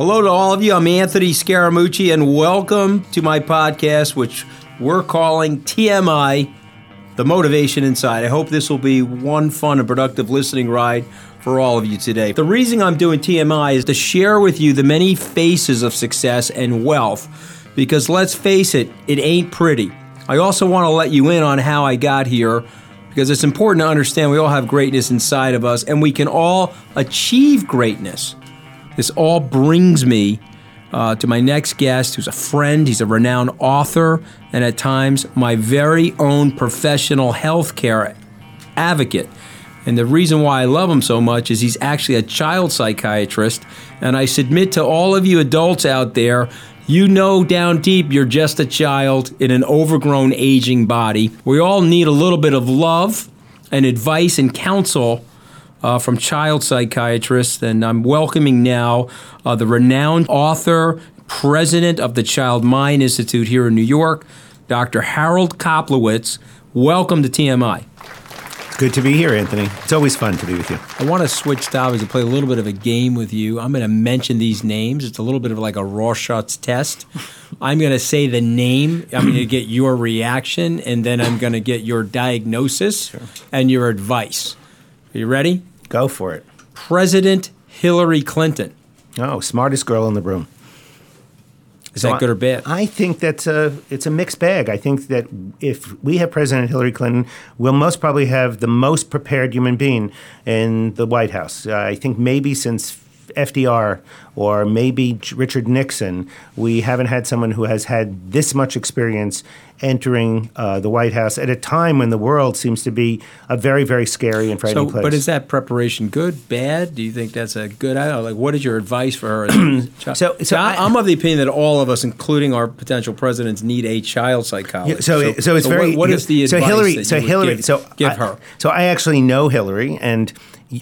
Hello to all of you. I'm Anthony Scaramucci, and welcome to my podcast, which we're calling TMI The Motivation Inside. I hope this will be one fun and productive listening ride for all of you today. The reason I'm doing TMI is to share with you the many faces of success and wealth, because let's face it, it ain't pretty. I also want to let you in on how I got here because it's important to understand we all have greatness inside of us and we can all achieve greatness. This all brings me uh, to my next guest, who's a friend. He's a renowned author and at times my very own professional healthcare advocate. And the reason why I love him so much is he's actually a child psychiatrist. And I submit to all of you adults out there you know down deep you're just a child in an overgrown, aging body. We all need a little bit of love and advice and counsel uh, from child psychiatrists. And I'm welcoming now uh, the renowned author, president of the Child Mind Institute here in New York, Dr. Harold Koplewicz. Welcome to TMI. Good to be here, Anthony. It's always fun to be with you. I want to switch topics and play a little bit of a game with you. I'm going to mention these names. It's a little bit of like a raw Rorschach's test. I'm going to say the name. I'm going to get your reaction, and then I'm going to get your diagnosis sure. and your advice. Are you ready? Go for it. President Hillary Clinton. Oh, smartest girl in the room. Is so that good or bad? I think that's a it's a mixed bag. I think that if we have President Hillary Clinton, we'll most probably have the most prepared human being in the White House. Uh, I think maybe since FDR or maybe Richard Nixon, we haven't had someone who has had this much experience entering uh, the White House at a time when the world seems to be a very, very scary and frightening so, place. But is that preparation good, bad? Do you think that's a good? I don't know, like, what is your advice for her? so, so I, am of the opinion that all of us, including our potential presidents, need a child psychologist. Yeah, so, so, so, it's so very. what, what is the advice so Hillary? So Hillary. Give, so give I, her. So I actually know Hillary and.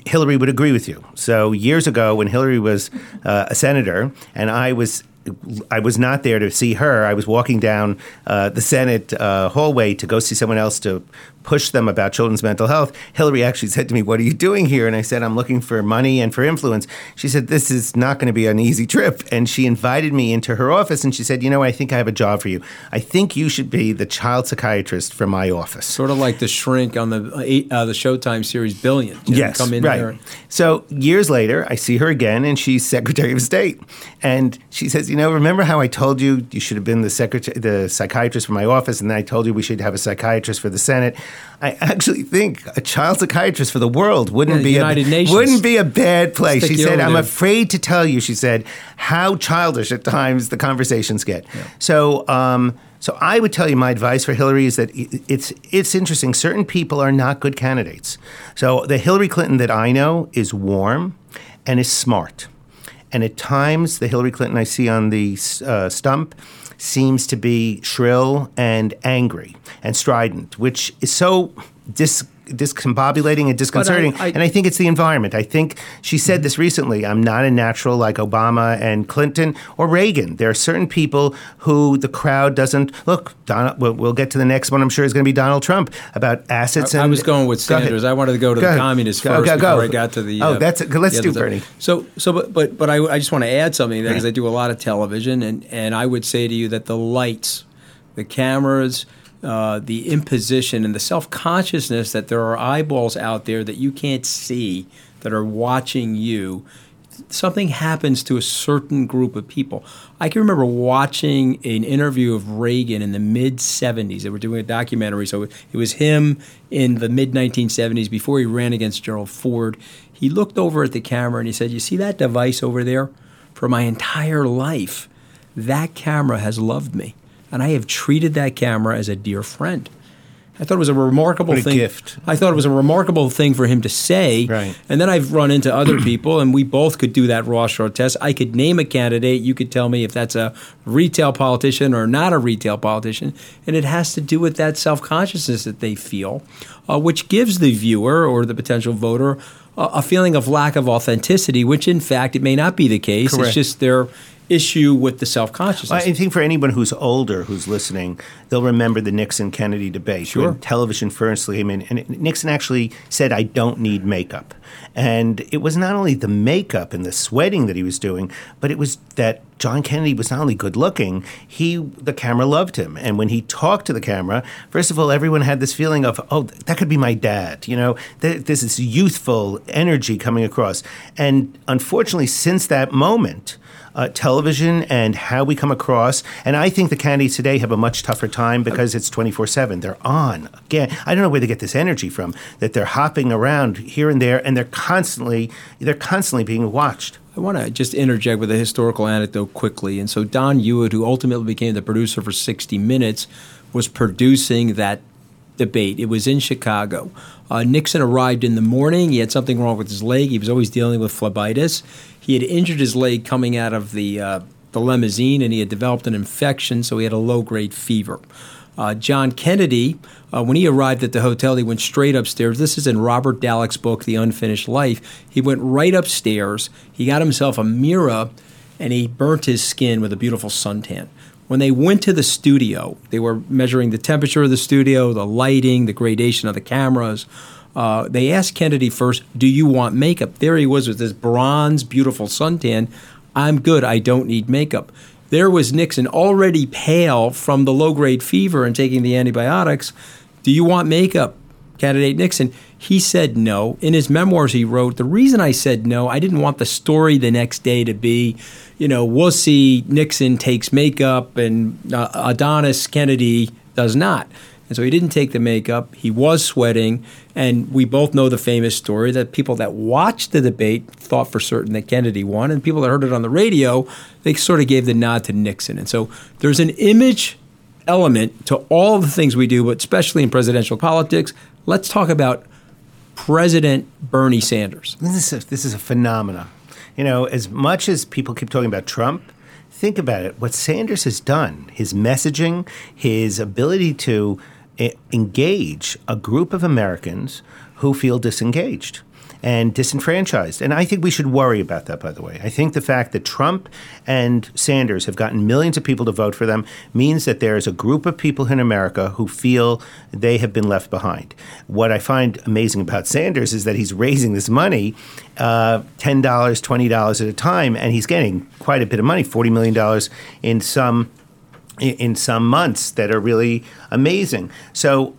Hillary would agree with you. So years ago, when Hillary was uh, a senator, and I was I was not there to see her. I was walking down uh, the Senate uh, hallway to go see someone else to push them about children's mental health. Hillary actually said to me, What are you doing here? And I said, I'm looking for money and for influence. She said, This is not going to be an easy trip. And she invited me into her office and she said, You know, I think I have a job for you. I think you should be the child psychiatrist for my office. Sort of like the shrink on the, uh, the Showtime series Billion. You know, yes. Come in right. There. So years later, I see her again and she's Secretary of State. And she says, You know, remember how I told you you should have been the secretary, the psychiatrist for my office, and then I told you we should have a psychiatrist for the Senate. I actually think a child psychiatrist for the world wouldn't yeah, be United a, Nations. wouldn't be a bad place. Stick she said, "I'm there. afraid to tell you," she said, "how childish at times the conversations get." Yeah. So. Um, so I would tell you my advice for Hillary is that it's it's interesting. Certain people are not good candidates. So the Hillary Clinton that I know is warm and is smart, and at times the Hillary Clinton I see on the uh, stump seems to be shrill and angry and strident, which is so dis- discombobulating and disconcerting. I, I, and I think it's the environment. I think she said this recently I'm not a natural like Obama and Clinton or Reagan. There are certain people who the crowd doesn't look. Donald, we'll, we'll get to the next one, I'm sure, is going to be Donald Trump about assets. I, and, I was going with Sanders. I wanted to go to go the communists first go, go, before I got to the. Oh, uh, that's it. Let's do Bernie. So, so, but, but, but I, I just want to add something because I do a lot of television, and, and I would say to you that the lights, the cameras, uh, the imposition and the self consciousness that there are eyeballs out there that you can't see that are watching you. Something happens to a certain group of people. I can remember watching an interview of Reagan in the mid 70s. They were doing a documentary. So it was him in the mid 1970s before he ran against Gerald Ford. He looked over at the camera and he said, You see that device over there? For my entire life, that camera has loved me and I have treated that camera as a dear friend. I thought it was a remarkable a thing. Gift. I thought it was a remarkable thing for him to say. Right. And then I've run into other people, and we both could do that Rorschach test. I could name a candidate. You could tell me if that's a retail politician or not a retail politician, and it has to do with that self consciousness that they feel, uh, which gives the viewer or the potential voter a feeling of lack of authenticity, which in fact it may not be the case. Correct. It's just they're issue with the self consciousness. Well, I think for anyone who's older who's listening, they'll remember the Nixon Kennedy debate Sure. when television first came in, and Nixon actually said, "I don't need makeup," and it was not only the makeup and the sweating that he was doing, but it was that John Kennedy was not only good looking, he the camera loved him, and when he talked to the camera, first of all, everyone had this feeling of, "Oh, that could be my dad," you know, Th- this youthful energy coming across, and unfortunately, since that moment uh, television and how we come across. And I think the candidates today have a much tougher time because it's 24 7. They're on. Again, I don't know where they get this energy from, that they're hopping around here and there and they're constantly, they're constantly being watched. I want to just interject with a historical anecdote quickly. And so Don Hewitt, who ultimately became the producer for 60 Minutes, was producing that debate. It was in Chicago. Uh, Nixon arrived in the morning. He had something wrong with his leg. He was always dealing with phlebitis. He had injured his leg coming out of the uh, the limousine, and he had developed an infection, so he had a low grade fever. Uh, John Kennedy, uh, when he arrived at the hotel, he went straight upstairs. This is in Robert Dallek's book, The Unfinished Life. He went right upstairs. He got himself a mirror, and he burnt his skin with a beautiful suntan. When they went to the studio, they were measuring the temperature of the studio, the lighting, the gradation of the cameras. Uh, they asked Kennedy first, Do you want makeup? There he was with this bronze, beautiful suntan. I'm good. I don't need makeup. There was Nixon, already pale from the low grade fever and taking the antibiotics. Do you want makeup? Candidate Nixon. He said no. In his memoirs, he wrote, The reason I said no, I didn't want the story the next day to be, you know, we'll see Nixon takes makeup and uh, Adonis Kennedy does not. And so he didn't take the makeup. He was sweating. And we both know the famous story that people that watched the debate thought for certain that Kennedy won. And people that heard it on the radio, they sort of gave the nod to Nixon. And so there's an image element to all of the things we do, but especially in presidential politics. Let's talk about President Bernie Sanders. This is a, this is a phenomenon. You know, as much as people keep talking about Trump, think about it. What Sanders has done, his messaging, his ability to e- engage a group of Americans who feel disengaged and disenfranchised. And I think we should worry about that, by the way. I think the fact that Trump and Sanders have gotten millions of people to vote for them means that there is a group of people in America who feel they have been left behind. What I find amazing about Sanders is that he's raising this money uh, $10, $20 at a time, and he's getting quite a bit of money $40 million in some. In some months that are really amazing. So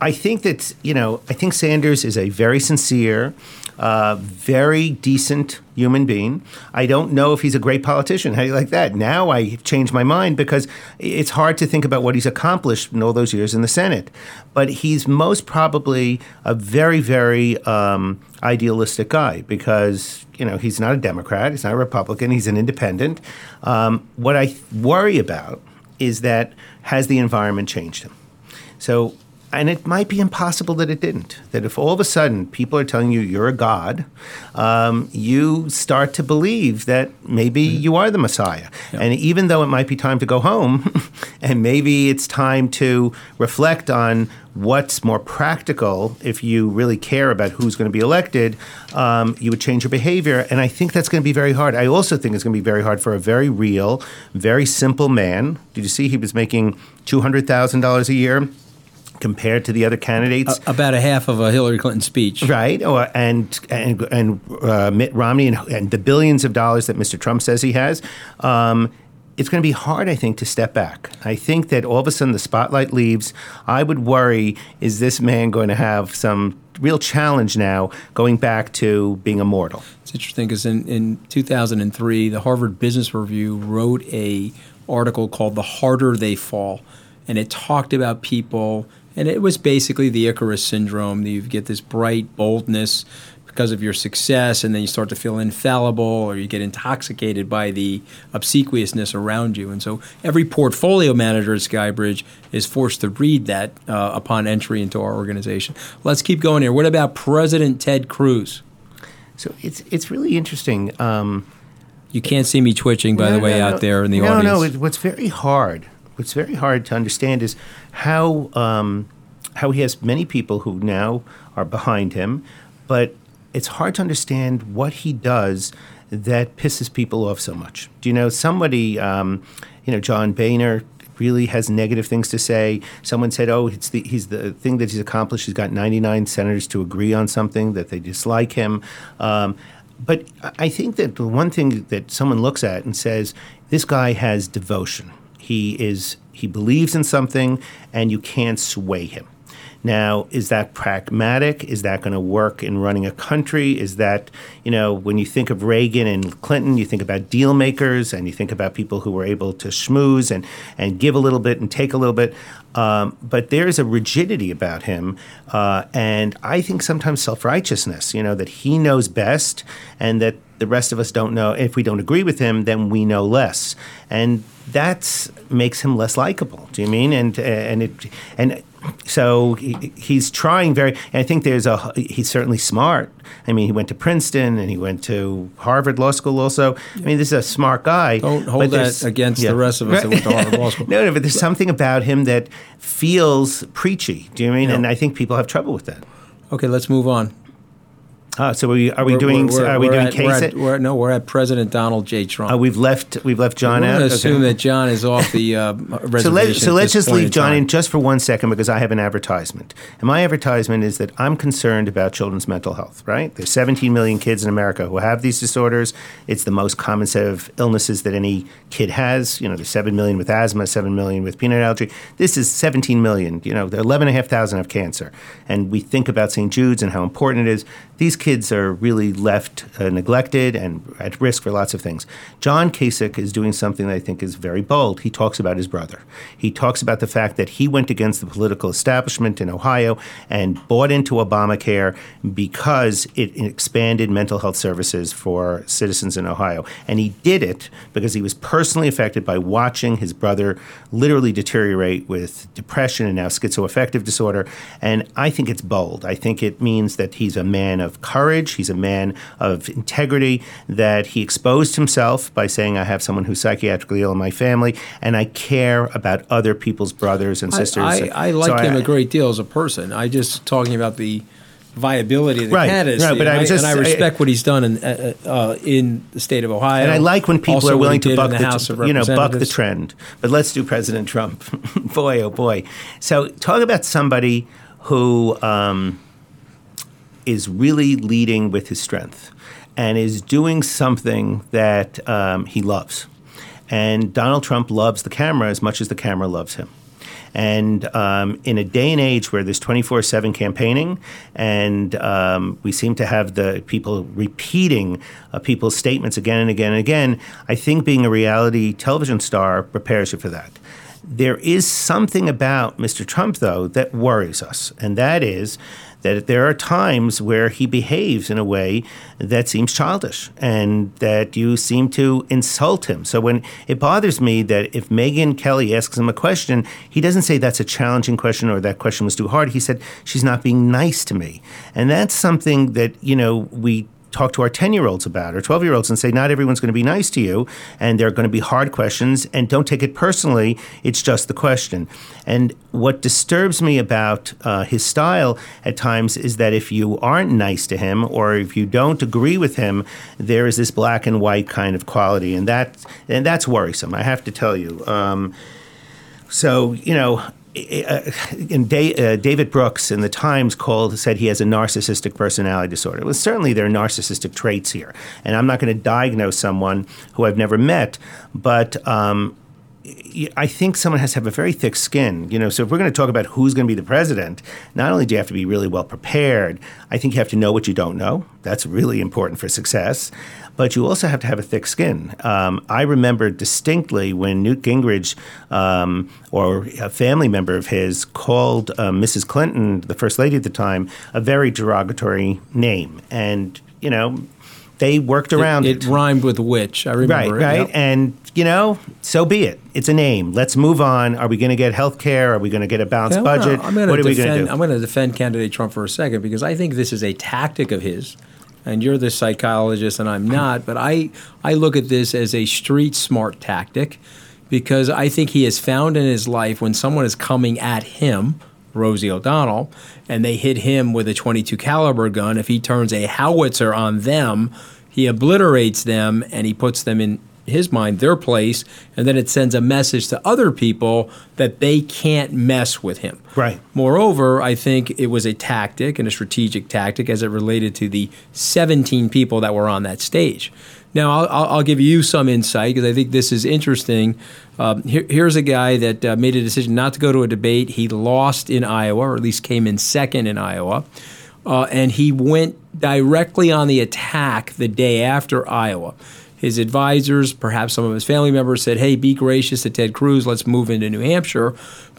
I think that you know, I think Sanders is a very sincere, uh, very decent human being. I don't know if he's a great politician. How do you like that? Now I changed my mind because it's hard to think about what he's accomplished in all those years in the Senate. But he's most probably a very, very um, idealistic guy because you know he's not a Democrat, he's not a Republican, he's an independent. Um, what I worry about is that has the environment changed him? So and it might be impossible that it didn't. That if all of a sudden people are telling you you're a god, um, you start to believe that maybe Mm-hmm. you are the Messiah. And even though it might be time to go home, and maybe it's time to reflect on what's more practical if you really care about who's going to be elected, um, you would change your behavior. And I think that's going to be very hard. I also think it's going to be very hard for a very real, very simple man. Did you see he was making $200,000 a year? Compared to the other candidates. About a half of a Hillary Clinton speech. Right, or, and and and uh, Mitt Romney and, and the billions of dollars that Mr. Trump says he has. Um, it's going to be hard, I think, to step back. I think that all of a sudden the spotlight leaves. I would worry: is this man going to have some real challenge now, going back to being immortal? It's interesting because in, in 2003, the Harvard Business Review wrote a article called "The Harder They Fall," and it talked about people and it was basically the Icarus syndrome. You get this bright boldness because of your success, and then you start to feel infallible or you get intoxicated by the obsequiousness around you. And so every portfolio manager at Skybridge is forced to read that uh, upon entry into our organization. Let's keep going here. What about President Ted Cruz? So it's it's really interesting. Um, you can't see me twitching, by no, the way, no, out no. there in the audience. No, no. What's very hard what's very hard to understand is how um, how he has many people who now are behind him, but it's hard to understand what he does that pisses people off so much. Do you know somebody? Um, you know, John Boehner really has negative things to say. Someone said, "Oh, it's the he's the thing that he's accomplished. He's got 99 senators to agree on something that they dislike him." Um, but I think that the one thing that someone looks at and says, "This guy has devotion. He is he believes in something, and you can't sway him." Now, is that pragmatic? Is that going to work in running a country? Is that, you know, when you think of Reagan and Clinton, you think about deal makers and you think about people who were able to schmooze and, and give a little bit and take a little bit. Um, but there's a rigidity about him. Uh, and I think sometimes self righteousness, you know, that he knows best and that the rest of us don't know. If we don't agree with him, then we know less. And that makes him less likable. Do you mean? And and it and so he, he's trying very. I think there's a. He's certainly smart. I mean, he went to Princeton and he went to Harvard Law School. Also, I mean, this is a smart guy. Don't hold that against yeah. the rest of us that went to Harvard Law School. no, no, but there's something about him that feels preachy. Do you mean? Yeah. And I think people have trouble with that. Okay, let's move on. Uh, so are we, are we we're, doing we're, are we doing at, case we're at, we're, no we're at President Donald J Trump. Uh, we've left we've left John we're out. Assume okay. that John is off the uh, reservation. So, let, so let's just leave John in just for one second because I have an advertisement, and my advertisement is that I'm concerned about children's mental health. Right, there's 17 million kids in America who have these disorders. It's the most common set of illnesses that any kid has. You know, there's 7 million with asthma, 7 million with peanut allergy. This is 17 million. You know, there are 11,500 have cancer, and we think about St. Jude's and how important it is. These kids are really left uh, neglected and at risk for lots of things. John Kasich is doing something that I think is very bold. He talks about his brother. He talks about the fact that he went against the political establishment in Ohio and bought into Obamacare because it expanded mental health services for citizens in Ohio. And he did it because he was personally affected by watching his brother literally deteriorate with depression and now schizoaffective disorder. And I think it's bold. I think it means that he's a man of courage. He's a man of integrity, that he exposed himself by saying, I have someone who's psychiatrically ill in my family, and I care about other people's brothers and sisters. I, I, I like So him a great deal as a person. I just talking about the viability of the Right, candidacy. right, but I just- and I respect what he's done in uh, uh, in the state of Ohio. And I like when people also are willing to buck the, the, you know buck the trend. But let's do President Trump. boy, oh boy. So talk about somebody who um, is really leading with his strength and is doing something that um, he loves. And Donald Trump loves the camera as much as the camera loves him. And um, in a day and age where there's 24 7 campaigning, and um, we seem to have the people repeating uh, people's statements again and again and again, I think being a reality television star prepares you for that. There is something about Mr. Trump, though, that worries us, and that is that there are times where he behaves in a way that seems childish and that you seem to insult him. So when it bothers me that if Megyn Kelly asks him a question, he doesn't say that's a challenging question or that question was too hard. He said she's not being nice to me. And that's something that, you know, we talk to our 10 year olds about or 12 year olds and say, not everyone's going to be nice to you, and there are going to be hard questions, and don't take it personally. It's just the question. And what disturbs me about uh, his style at times is that if you aren't nice to him or if you don't agree with him, there is this black and white kind of quality, and that and that's worrisome. I have to tell you. Um, so you know, and da- uh, David Brooks in the Times called said he has a narcissistic personality disorder. Well, certainly there are narcissistic traits here, and I'm not going to diagnose someone who I've never met, but. Um, I think someone has to have a very thick skin, you know. So if we're going to talk about who's going to be the president, not only do you have to be really well prepared, I think you have to know what you don't know. That's really important for success. But you also have to have a thick skin. Um, I remember distinctly when Newt Gingrich um, or a family member of his called uh, Mrs. Clinton, the first lady at the time, a very derogatory name, and you know they worked around it, it. it rhymed with witch. I remember Right, right. Yep. And, you know, so be it. It's a name. Let's move on. Are we going to get health care? Are we going to get a balanced Yeah, budget? Gonna what are we going to do? I'm going to defend candidate Trump for a second because I think this is a tactic of his. And you're the psychologist, and I'm not. But I, I look at this as a street smart tactic because I think he has found in his life when someone is coming at him, Rosie O'Donnell, and they hit him with a 22 caliber gun. If he turns a howitzer on them, he obliterates them and he puts them in his mind their place and then it sends a message to other people that they can't mess with him Right. moreover i think it was a tactic and a strategic tactic as it related to the 17 people that were on that stage now i'll, I'll give you some insight because i think this is interesting um, here, here's a guy that uh, made a decision not to go to a debate he lost in iowa or at least came in second in iowa uh, and he went directly on the attack the day after Iowa. His advisors, perhaps some of his family members, said, Hey, be gracious to Ted Cruz, let's move into New Hampshire.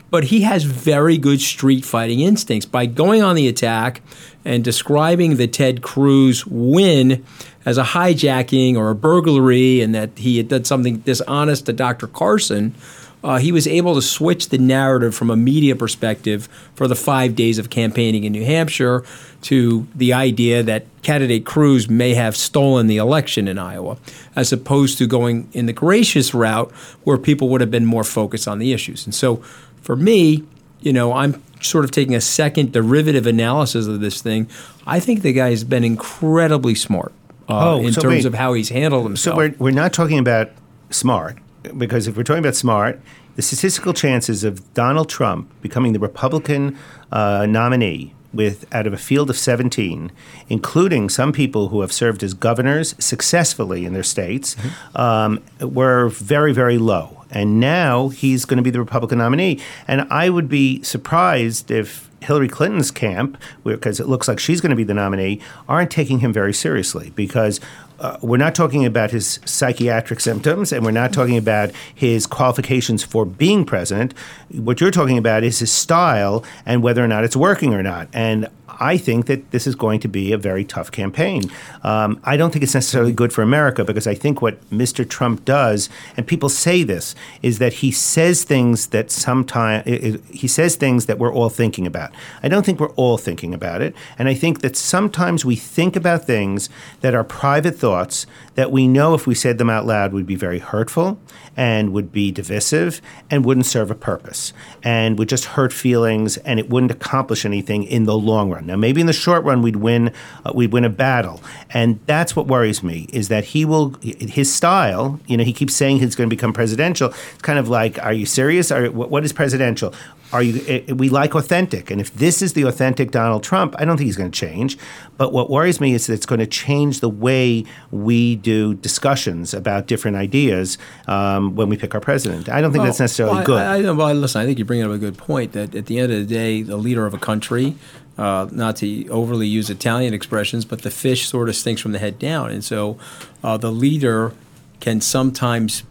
But he has very good street fighting instincts. By going on the attack and describing the Ted Cruz win as a hijacking or a burglary and that he had done something dishonest to Dr. Carson, uh, he was able to switch the narrative from a media perspective for the five days of campaigning in New Hampshire to the idea that candidate Cruz may have stolen the election in Iowa, as opposed to going in the gracious route where people would have been more focused on the issues. And so for me, you know, I'm sort of taking a second derivative analysis of this thing. I think the guy has been incredibly smart uh, Oh, in so terms wait. of how he's handled So himself. we're, we're not talking about smart, because if we're talking about smart, the statistical chances of Donald Trump becoming the Republican uh, nominee with out of a field of 17, including some people who have served as governors successfully in their states, um, were very, very low. And now he's going to be the Republican nominee. And I would be surprised if Hillary Clinton's camp, because it looks like she's going to be the nominee, aren't taking him very seriously because uh, we're not talking about his psychiatric symptoms and we're not talking about his qualifications for being president. What you're talking about is his style and whether or not it's working or not. And I think that this is going to be a very tough campaign. Um, I don't think it's necessarily good for America because I think what Mr. Trump does, and people say this, is that he says things that sometimes he says things that we're all thinking about. I don't think we're all thinking about it, and I think that sometimes we think about things that are private thoughts that we know if we said them out loud would be very hurtful and would be divisive and wouldn't serve a purpose and would just hurt feelings and it wouldn't accomplish anything in the long run. Now, maybe in the short run we'd win, uh, we'd win a battle, and that's what worries me is that he will his style. You know, he keeps saying he's going to become presidential. It's kind of like, are you serious? Are, what what is presidential? Are you? eh, We like authentic, and if this is the authentic Donald Trump, I don't think he's going to change. But what worries me is that it's going to change the way we do discussions about different ideas um, when we pick our president. I don't think that's necessarily well, good. I, I, well, listen, I think you bring up a good point that at the end of the day, the leader of a country, uh, not to overly use Italian expressions, but the fish sort of stinks from the head down. And so uh, the leader can sometimes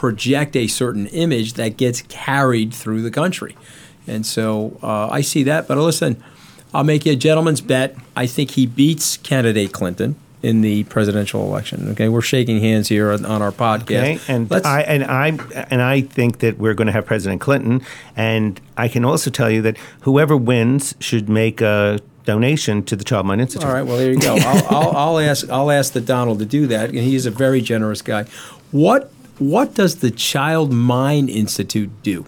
project a certain image that gets carried through the country. And so uh, I see that. But listen, I'll make you a gentleman's bet. I think he beats candidate Clinton in the presidential election. Okay, we're shaking hands here on, on our podcast. Okay, and Let's- I and I and I think that we're going to have President Clinton, and I can also tell you that whoever wins should make a donation to the Child Mind Institute. All right. Well, there you go. I'll, I'll, I'll ask. I'll ask the Donald to do that, and he's a very generous guy. What What does the Child Mind Institute do?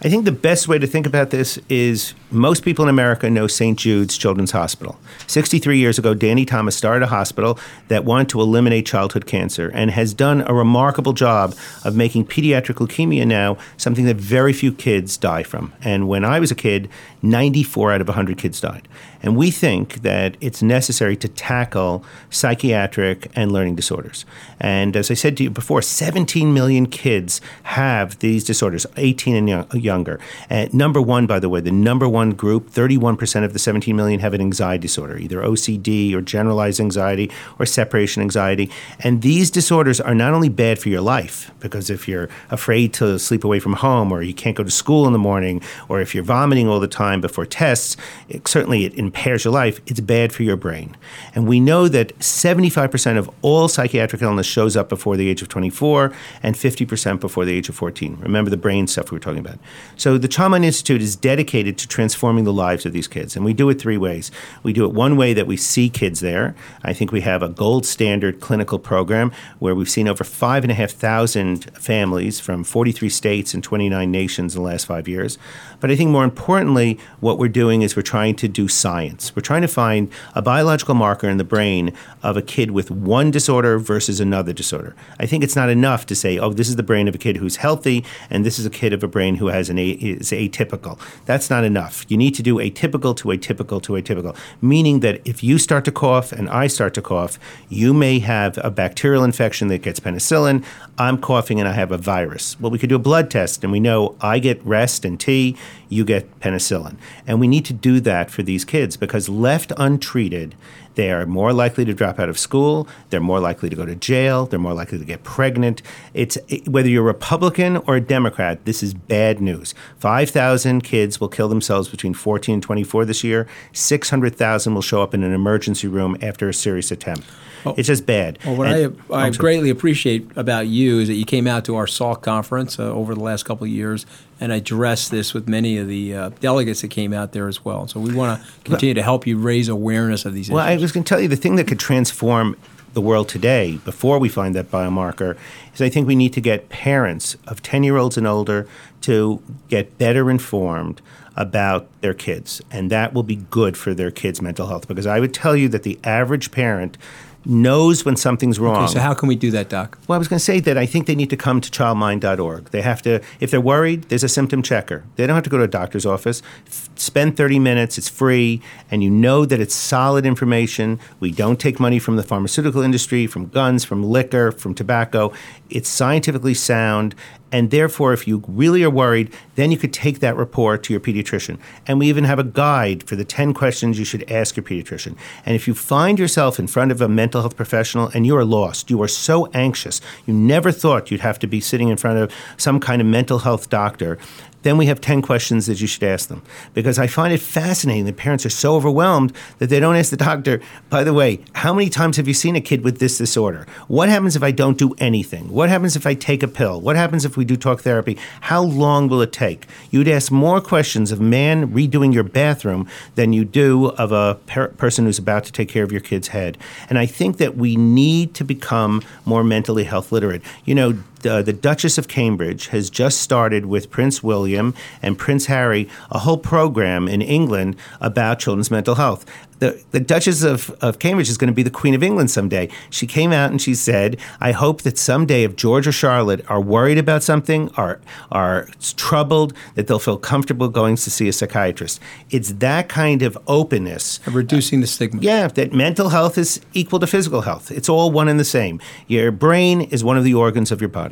I think the best way to think about this is most people in America know St. Jude's Children's Hospital. 63 years ago, Danny Thomas started a hospital that wanted to eliminate childhood cancer and has done a remarkable job of making pediatric leukemia now something that very few kids die from. And when I was a kid, 94 out of 100 kids died. And we think that it's necessary to tackle psychiatric and learning disorders. And as I said to you before, 17 million kids have these disorders, 18 and younger. And number one, by the way, the number one group, 31% of the 17 million have an anxiety disorder, either OCD or generalized anxiety or separation anxiety. And these disorders are not only bad for your life, because if you're afraid to sleep away from home or you can't go to school in the morning or if you're vomiting all the time before tests, it, certainly it impairs your life. It's bad for your brain. And we know that 75% of all psychiatric illness shows up before the age of 24 and 50% before the age of 14. Remember the brain stuff we were talking about. So the Child Institute is dedicated to transforming the lives of these kids. And we do it three ways. We do it one way that we see kids there. I think we have a gold standard clinical program where we've seen over five and a half thousand families from 43 states and 29 nations in the last five years. But I think more importantly, what we're doing is we're trying to do science. We're trying to find a biological marker in the brain of a kid with one disorder versus another disorder. I think it's not enough to say, oh, this is the brain of a kid who's healthy, and this is a kid of a brain who has an a- is atypical. That's not enough. You need to do atypical to atypical to atypical, meaning that if you start to cough and I start to cough, you may have a bacterial infection that gets penicillin. I'm coughing and I have a virus. Well, we could do a blood test, and we know I get rest and tea, you get penicillin. And we need to do that for these kids because left untreated, they are more likely to drop out of school. They're more likely to go to jail. They're more likely to get pregnant. It's whether you're a Republican or a Democrat. This is bad news. Five thousand kids will kill themselves between 14 and 24 this year. Six hundred thousand will show up in an emergency room after a serious attempt. Oh, it's just bad. Well, what and, I, I greatly appreciate about you is that you came out to our SALT conference uh, over the last couple of years and I addressed this with many of the uh, delegates that came out there as well. So we want to continue to help you raise awareness of these issues. well, issues. I was going to tell you the thing that could transform the world today before we find that biomarker is I think we need to get parents of 10 year olds and older to get better informed about their kids. And that will be good for their kids' mental health. Because I would tell you that the average parent knows when something's wrong. Okay, so how can we do that, Doc? Well, I was going to say that I think they need to come to childmind.org. They have to, if they're worried, there's a symptom checker. They don't have to go to a doctor's office. F- spend 30 minutes, it's free, and you know that it's solid information. We don't take money from the pharmaceutical industry, from guns, from liquor, from tobacco. It's scientifically sound, and therefore, if you really are worried, then you could take that report to your pediatrician. And we even have a guide for the 10 questions you should ask your pediatrician. And if you find yourself in front of a mental health professional and you are lost, you are so anxious, you never thought you'd have to be sitting in front of some kind of mental health doctor, then we have 10 questions that you should ask them. Because I find it fascinating that parents are so overwhelmed that they don't ask the doctor, by the way, how many times have you seen a kid with this disorder? What happens if I don't do anything? What happens if I take a pill? What happens if we do talk therapy? How long will it take? You'd ask more questions of man redoing your bathroom than you do of a per- person who's about to take care of your kid's head. And I think that we need to become more mentally health literate. You know, uh, the Duchess of Cambridge has just started with Prince William and Prince Harry a whole program in England about children's mental health. The, the Duchess of, of Cambridge is going to be the Queen of England someday. She came out and she said, I hope that someday if George or Charlotte are worried about something, are, are troubled, that they'll feel comfortable going to see a psychiatrist. It's that kind of openness. Of reducing the stigma. Yeah, that mental health is equal to physical health. It's all one and the same. Your brain is one of the organs of your body.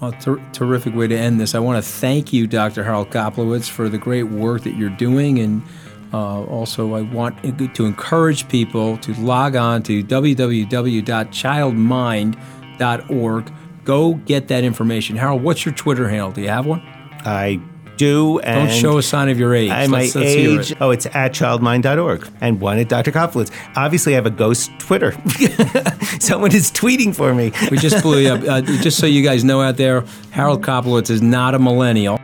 Well, ter- terrific way to end this. I want to thank you, Dr. Harold Koplewicz, for the great work that you're doing. And uh, also, I want to encourage people to log on to www.childmind.org. Go get that information. Harold, what's your Twitter handle? Do you have one? I do. And Don't show a sign of your age. And my let's age. It. Oh, it's at childmind.org and one at Dr. Koplewicz. Obviously, I have a ghost Twitter. Someone is tweeting for me. we just blew you up. Uh, just so you guys know out there, Harold Koplewicz is not a millennial.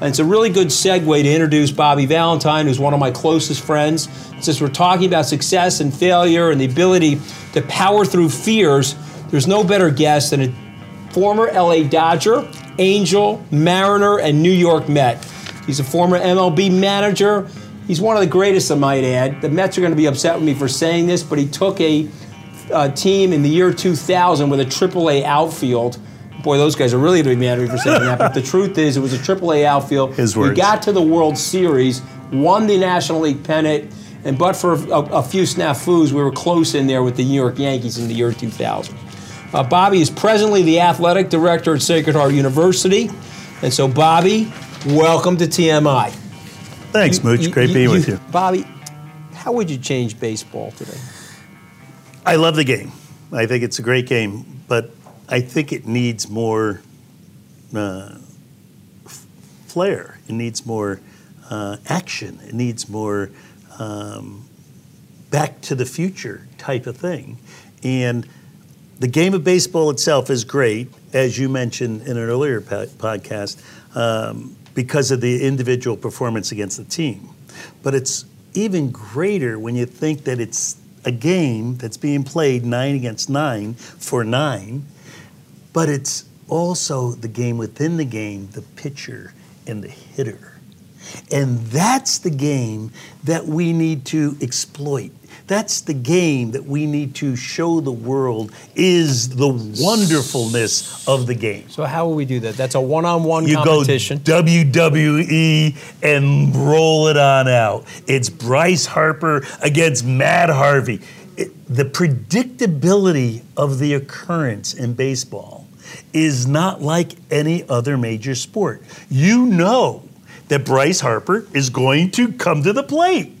And it's a really good segue to introduce Bobby Valentine, who's one of my closest friends. Since we're talking about success and failure and the ability to power through fears, there's no better guest than a former LA Dodger, Angel, Mariner, and New York Met. He's a former MLB manager. He's one of the greatest, I might add. The Mets are going to be upset with me for saying this, but he took a, a team in the year 2000 with a AAA outfield. Boy, those guys are really going to be mad at me for saying that. But the truth is, it was a AAA outfield. His words. We got to the World Series, won the National League pennant, and but for a, a few snafus, we were close in there with the New York Yankees in the year 2000. Uh, Bobby is presently the athletic director at Sacred Heart University. And so, Bobby, welcome to TMI. Thanks, Mooch. You, Great you, being you, with you. Bobby, how would you change baseball today? I love the game. I think it's a great game, but I think it needs more uh, flair. It needs more uh, action. It needs more um, back to the future type of thing. And the game of baseball itself is great, as you mentioned in an earlier po- podcast, um, because of the individual performance against the team. But it's even greater when you think that it's a game that's being played nine against nine for nine, but it's also the game within the game, the pitcher and the hitter. And that's the game that we need to exploit. That's the game that we need to show the world is the wonderfulness of the game. So how will we do that? That's a one-on-one You competition. go WWE and roll it on out. It's Bryce Harper against Matt Harvey. It- the predictability of the occurrence in baseball is not like any other major sport. You know that Bryce Harper is going to come to the plate.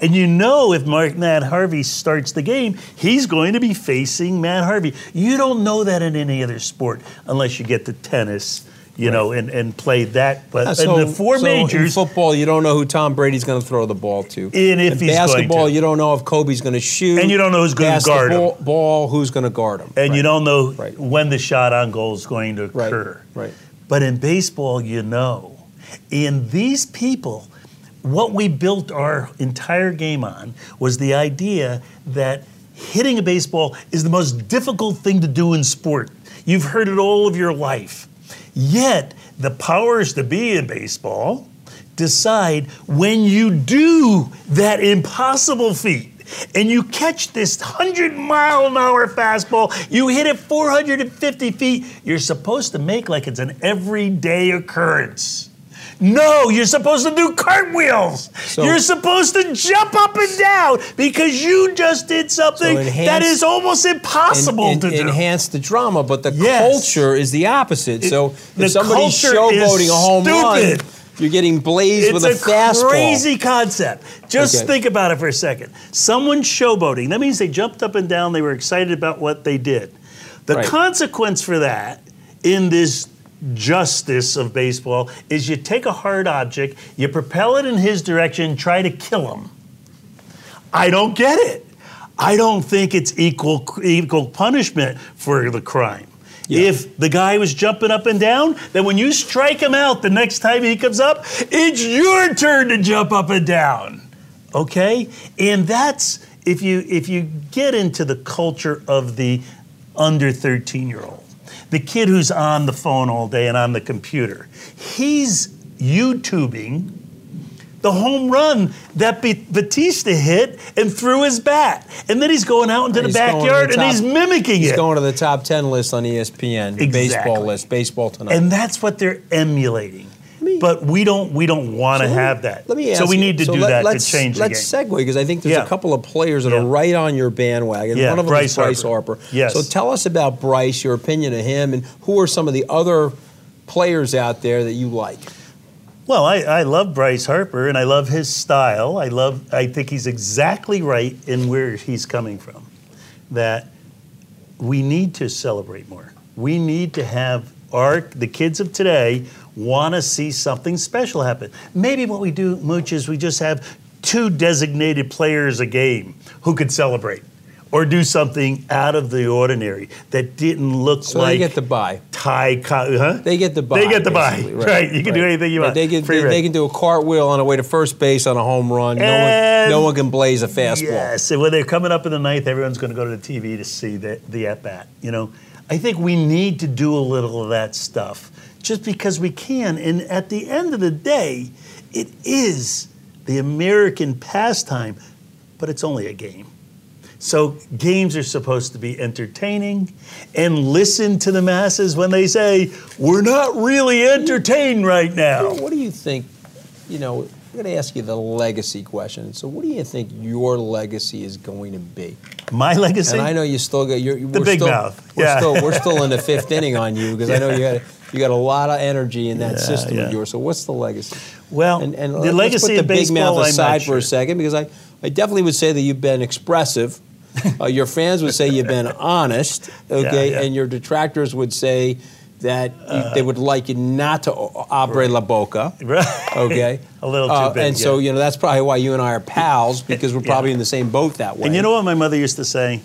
And you know if Mark Matt Harvey starts the game, he's going to be facing Matt Harvey. You don't know that in any other sport unless you get to tennis, you know, and, and play that. But Uh, so, in the four so in majors, football, you don't know who Tom Brady's going to throw the ball to. And if in he's going basketball, to. you don't know if Kobe's going to shoot. And you don't know who's gonna guard him. Ball, who's going to guard him. and you don't know Right. when the shot on goal is going to Right, occur. right. But in baseball, you know. And these people, what we built our entire game on was the idea that hitting a baseball is the most difficult thing to do in sport. You've heard it all of your life. Yet, the powers to be in baseball decide when you do that impossible feat and you catch this 100 mile an hour fastball, you hit it 450 feet, you're supposed to make like it's an everyday occurrence. No, you're supposed to do cartwheels. So- you're supposed to jump up and down because you just did something that enhance- is almost impossible En- to en- do. enhance the drama, but the Yes. culture is the opposite. so the if somebody's showboating a home stupid. run, you're getting blazed It's with a, a fastball. crazy concept. Just Okay. think about it for a second. Someone showboating. That means they jumped up and down. They were excited about what they did. The Right. consequence for that in this justice of baseball is you take a hard object, you propel it in his direction, try to kill him. I don't get it. I don't think it's equal equal punishment for the crime. If the guy was jumping up and down, then when you strike him out the next time he comes up, it's your turn to jump up and down. Okay? And that's if you if you get into the culture of the under 13 year old, the kid who's on the phone all day and on the computer, he's YouTubing the home run that Bautista hit and threw his bat. And then he's going out into the He's going to the backyard and top- he's mimicking He's it. He's going to the top 10 list on ESPN, the baseball list, baseball tonight. and that's what they're emulating. Me- but we don't we don't want to So have that. Let me ask so we need to so do let- that to let's- change the Let's segue because I think there's Yeah. a couple of players that Yeah. are right on your bandwagon. Yeah, One of them Bryce is Bryce Harper. Harper. Yes. So tell us about Bryce, your opinion of him, and who are some of the other players out there that you like? Well, I, I love Bryce Harper and I love his style. I love I think he's exactly right in where he's coming from. That we need to celebrate more. We need to have our the kids of today want to see something special happen. Maybe what we do, Mooch, is we just have two designated players a game who could celebrate or do something out of the ordinary that didn't look So like they get the buy. Co- huh? They get the buy. They get the buy, basically, right. You can do anything you Right. want. They can, they, they can do a cartwheel on the way to first base on a home run. No one, no one can blaze a fastball. Yes, and when they're coming up in the ninth, everyone's going to go to the TV to see the, the at bat. You know, I think we need to do a little of that stuff just because we can. And at the end of the day, it is the American pastime, but it's only a game. So games are supposed to be entertaining and listen to the masses when they say, we're not really entertained right now. What do you think? You know, I'm going to ask you the legacy question. So, what do you think your legacy is going to be? My legacy? And I know you still got you're, The big still, mouth. We're Yeah. still we're still in the fifth inning on you because I know you got you got a lot of energy in that Yeah, system yeah. of yours. So, what's the legacy? Well, and, and the let's legacy put the of big baseball, mouth aside for a second because I, I definitely would say that you've been expressive. uh, your fans would say you've been honest, okay, yeah. and your detractors would say that you, they would like you not to abre la boca. Right. Okay. A little too Uh, big, And so, you know, that's probably why you and I are pals because we're Yeah. probably in the same boat that way. And you know what my mother used to say?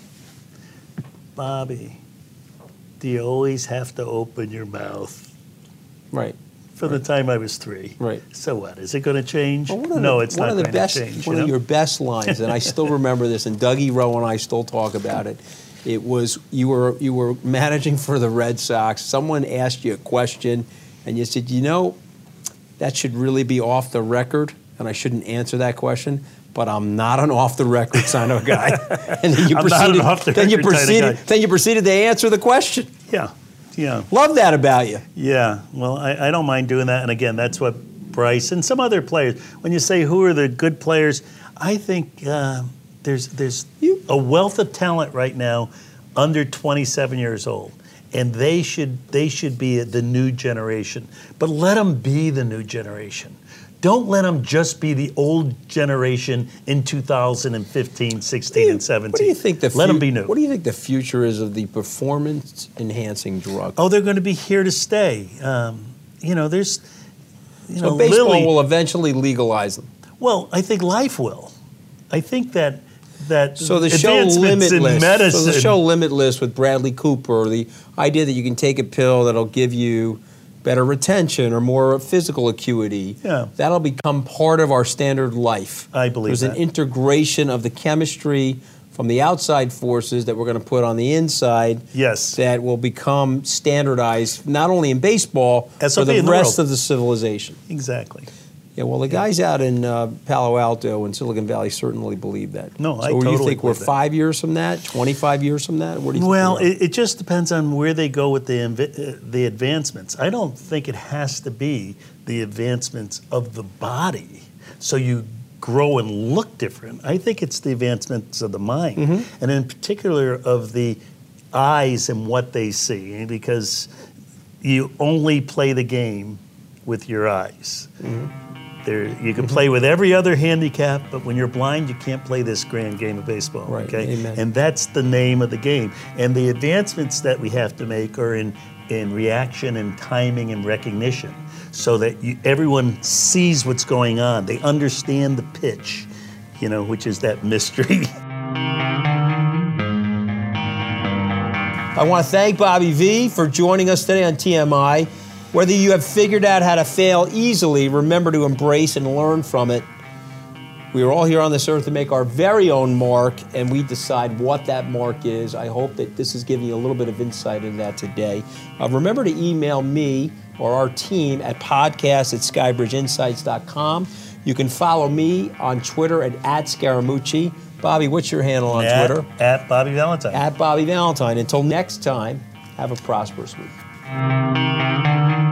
Bobby, do you always have to open your mouth? Right. For the time I was three. Right. So what? Is it going to change? Well, no, the, it's one not of the going best, to change. One you of your best lines, and I still remember this, and Dougie Rowe and I still talk about it. It was you were you were managing for the Red Sox. Someone asked you a question, and you said, "You know, that should really be off the record, and I shouldn't answer that question." But I'm not an off the record kind of guy. and then you I'm not proceeded. an off the then you record kind of proceeded. guy. Then you proceeded to answer the question. Yeah. Yeah. Love that about you. Yeah, well, I, I don't mind doing that. And again, that's what Bryce and some other players. When you say who are the good players, I think uh, there's there's You- a wealth of talent right now under 27 years old, and they should they should be the new generation. But let them be the new generation. Don't let them just be the old generation in 2015, 16, and 17. What do you think the let them be new? What do you think the future is of the performance enhancing drug? Oh, they're going to be here to stay. Um, you know, there's, you so know, baseball Lily. will eventually legalize them. well, I think life will. I think that that So the show Limitless. medicine. So the show Limitless with Bradley Cooper, the idea that you can take a pill that'll give you better retention or more physical acuity. Yeah. That'll become part of our standard life. I believe There's that. an integration of the chemistry from the outside forces that we're going to put on the inside. Yes. That will become standardized not only in baseball, but the the rest world. of the civilization. exactly. Yeah, well, the guys out in uh, Palo Alto and Silicon Valley certainly believe that. No, so I you think we're that. five years from that, twenty-five years from that? What do you Well, think? it, it just depends on where they go with the invi- uh, the advancements. I don't think it has to be the advancements of the body, so you grow and look different. I think it's the advancements of the mind, Mm-hmm. and in particular of the eyes and what they see, because you only play the game with your eyes. Mm-hmm. There, you can play with every other handicap, but when you're blind, you can't play this grand game of baseball. Right, Okay, amen. and that's the name of the game. And the advancements that we have to make are in in reaction and timing and recognition, so that you, everyone sees what's going on. They understand the pitch, you know, which is that mystery. I want to thank Bobby V for joining us today on TMI. Whether you have figured out how to fail easily, remember to embrace and learn from it. We are all here on this earth to make our very own mark, and we decide what that mark is. I hope that this is giving you a little bit of insight into that today. Uh, remember to email me or our team at podcast at skybridgeinsights.com. You can follow me on Twitter at, at Scaramucci. Bobby, what's your handle on at, Twitter? at Bobby Valentine. At Bobby Valentine. Until next time, have a prosperous week. Música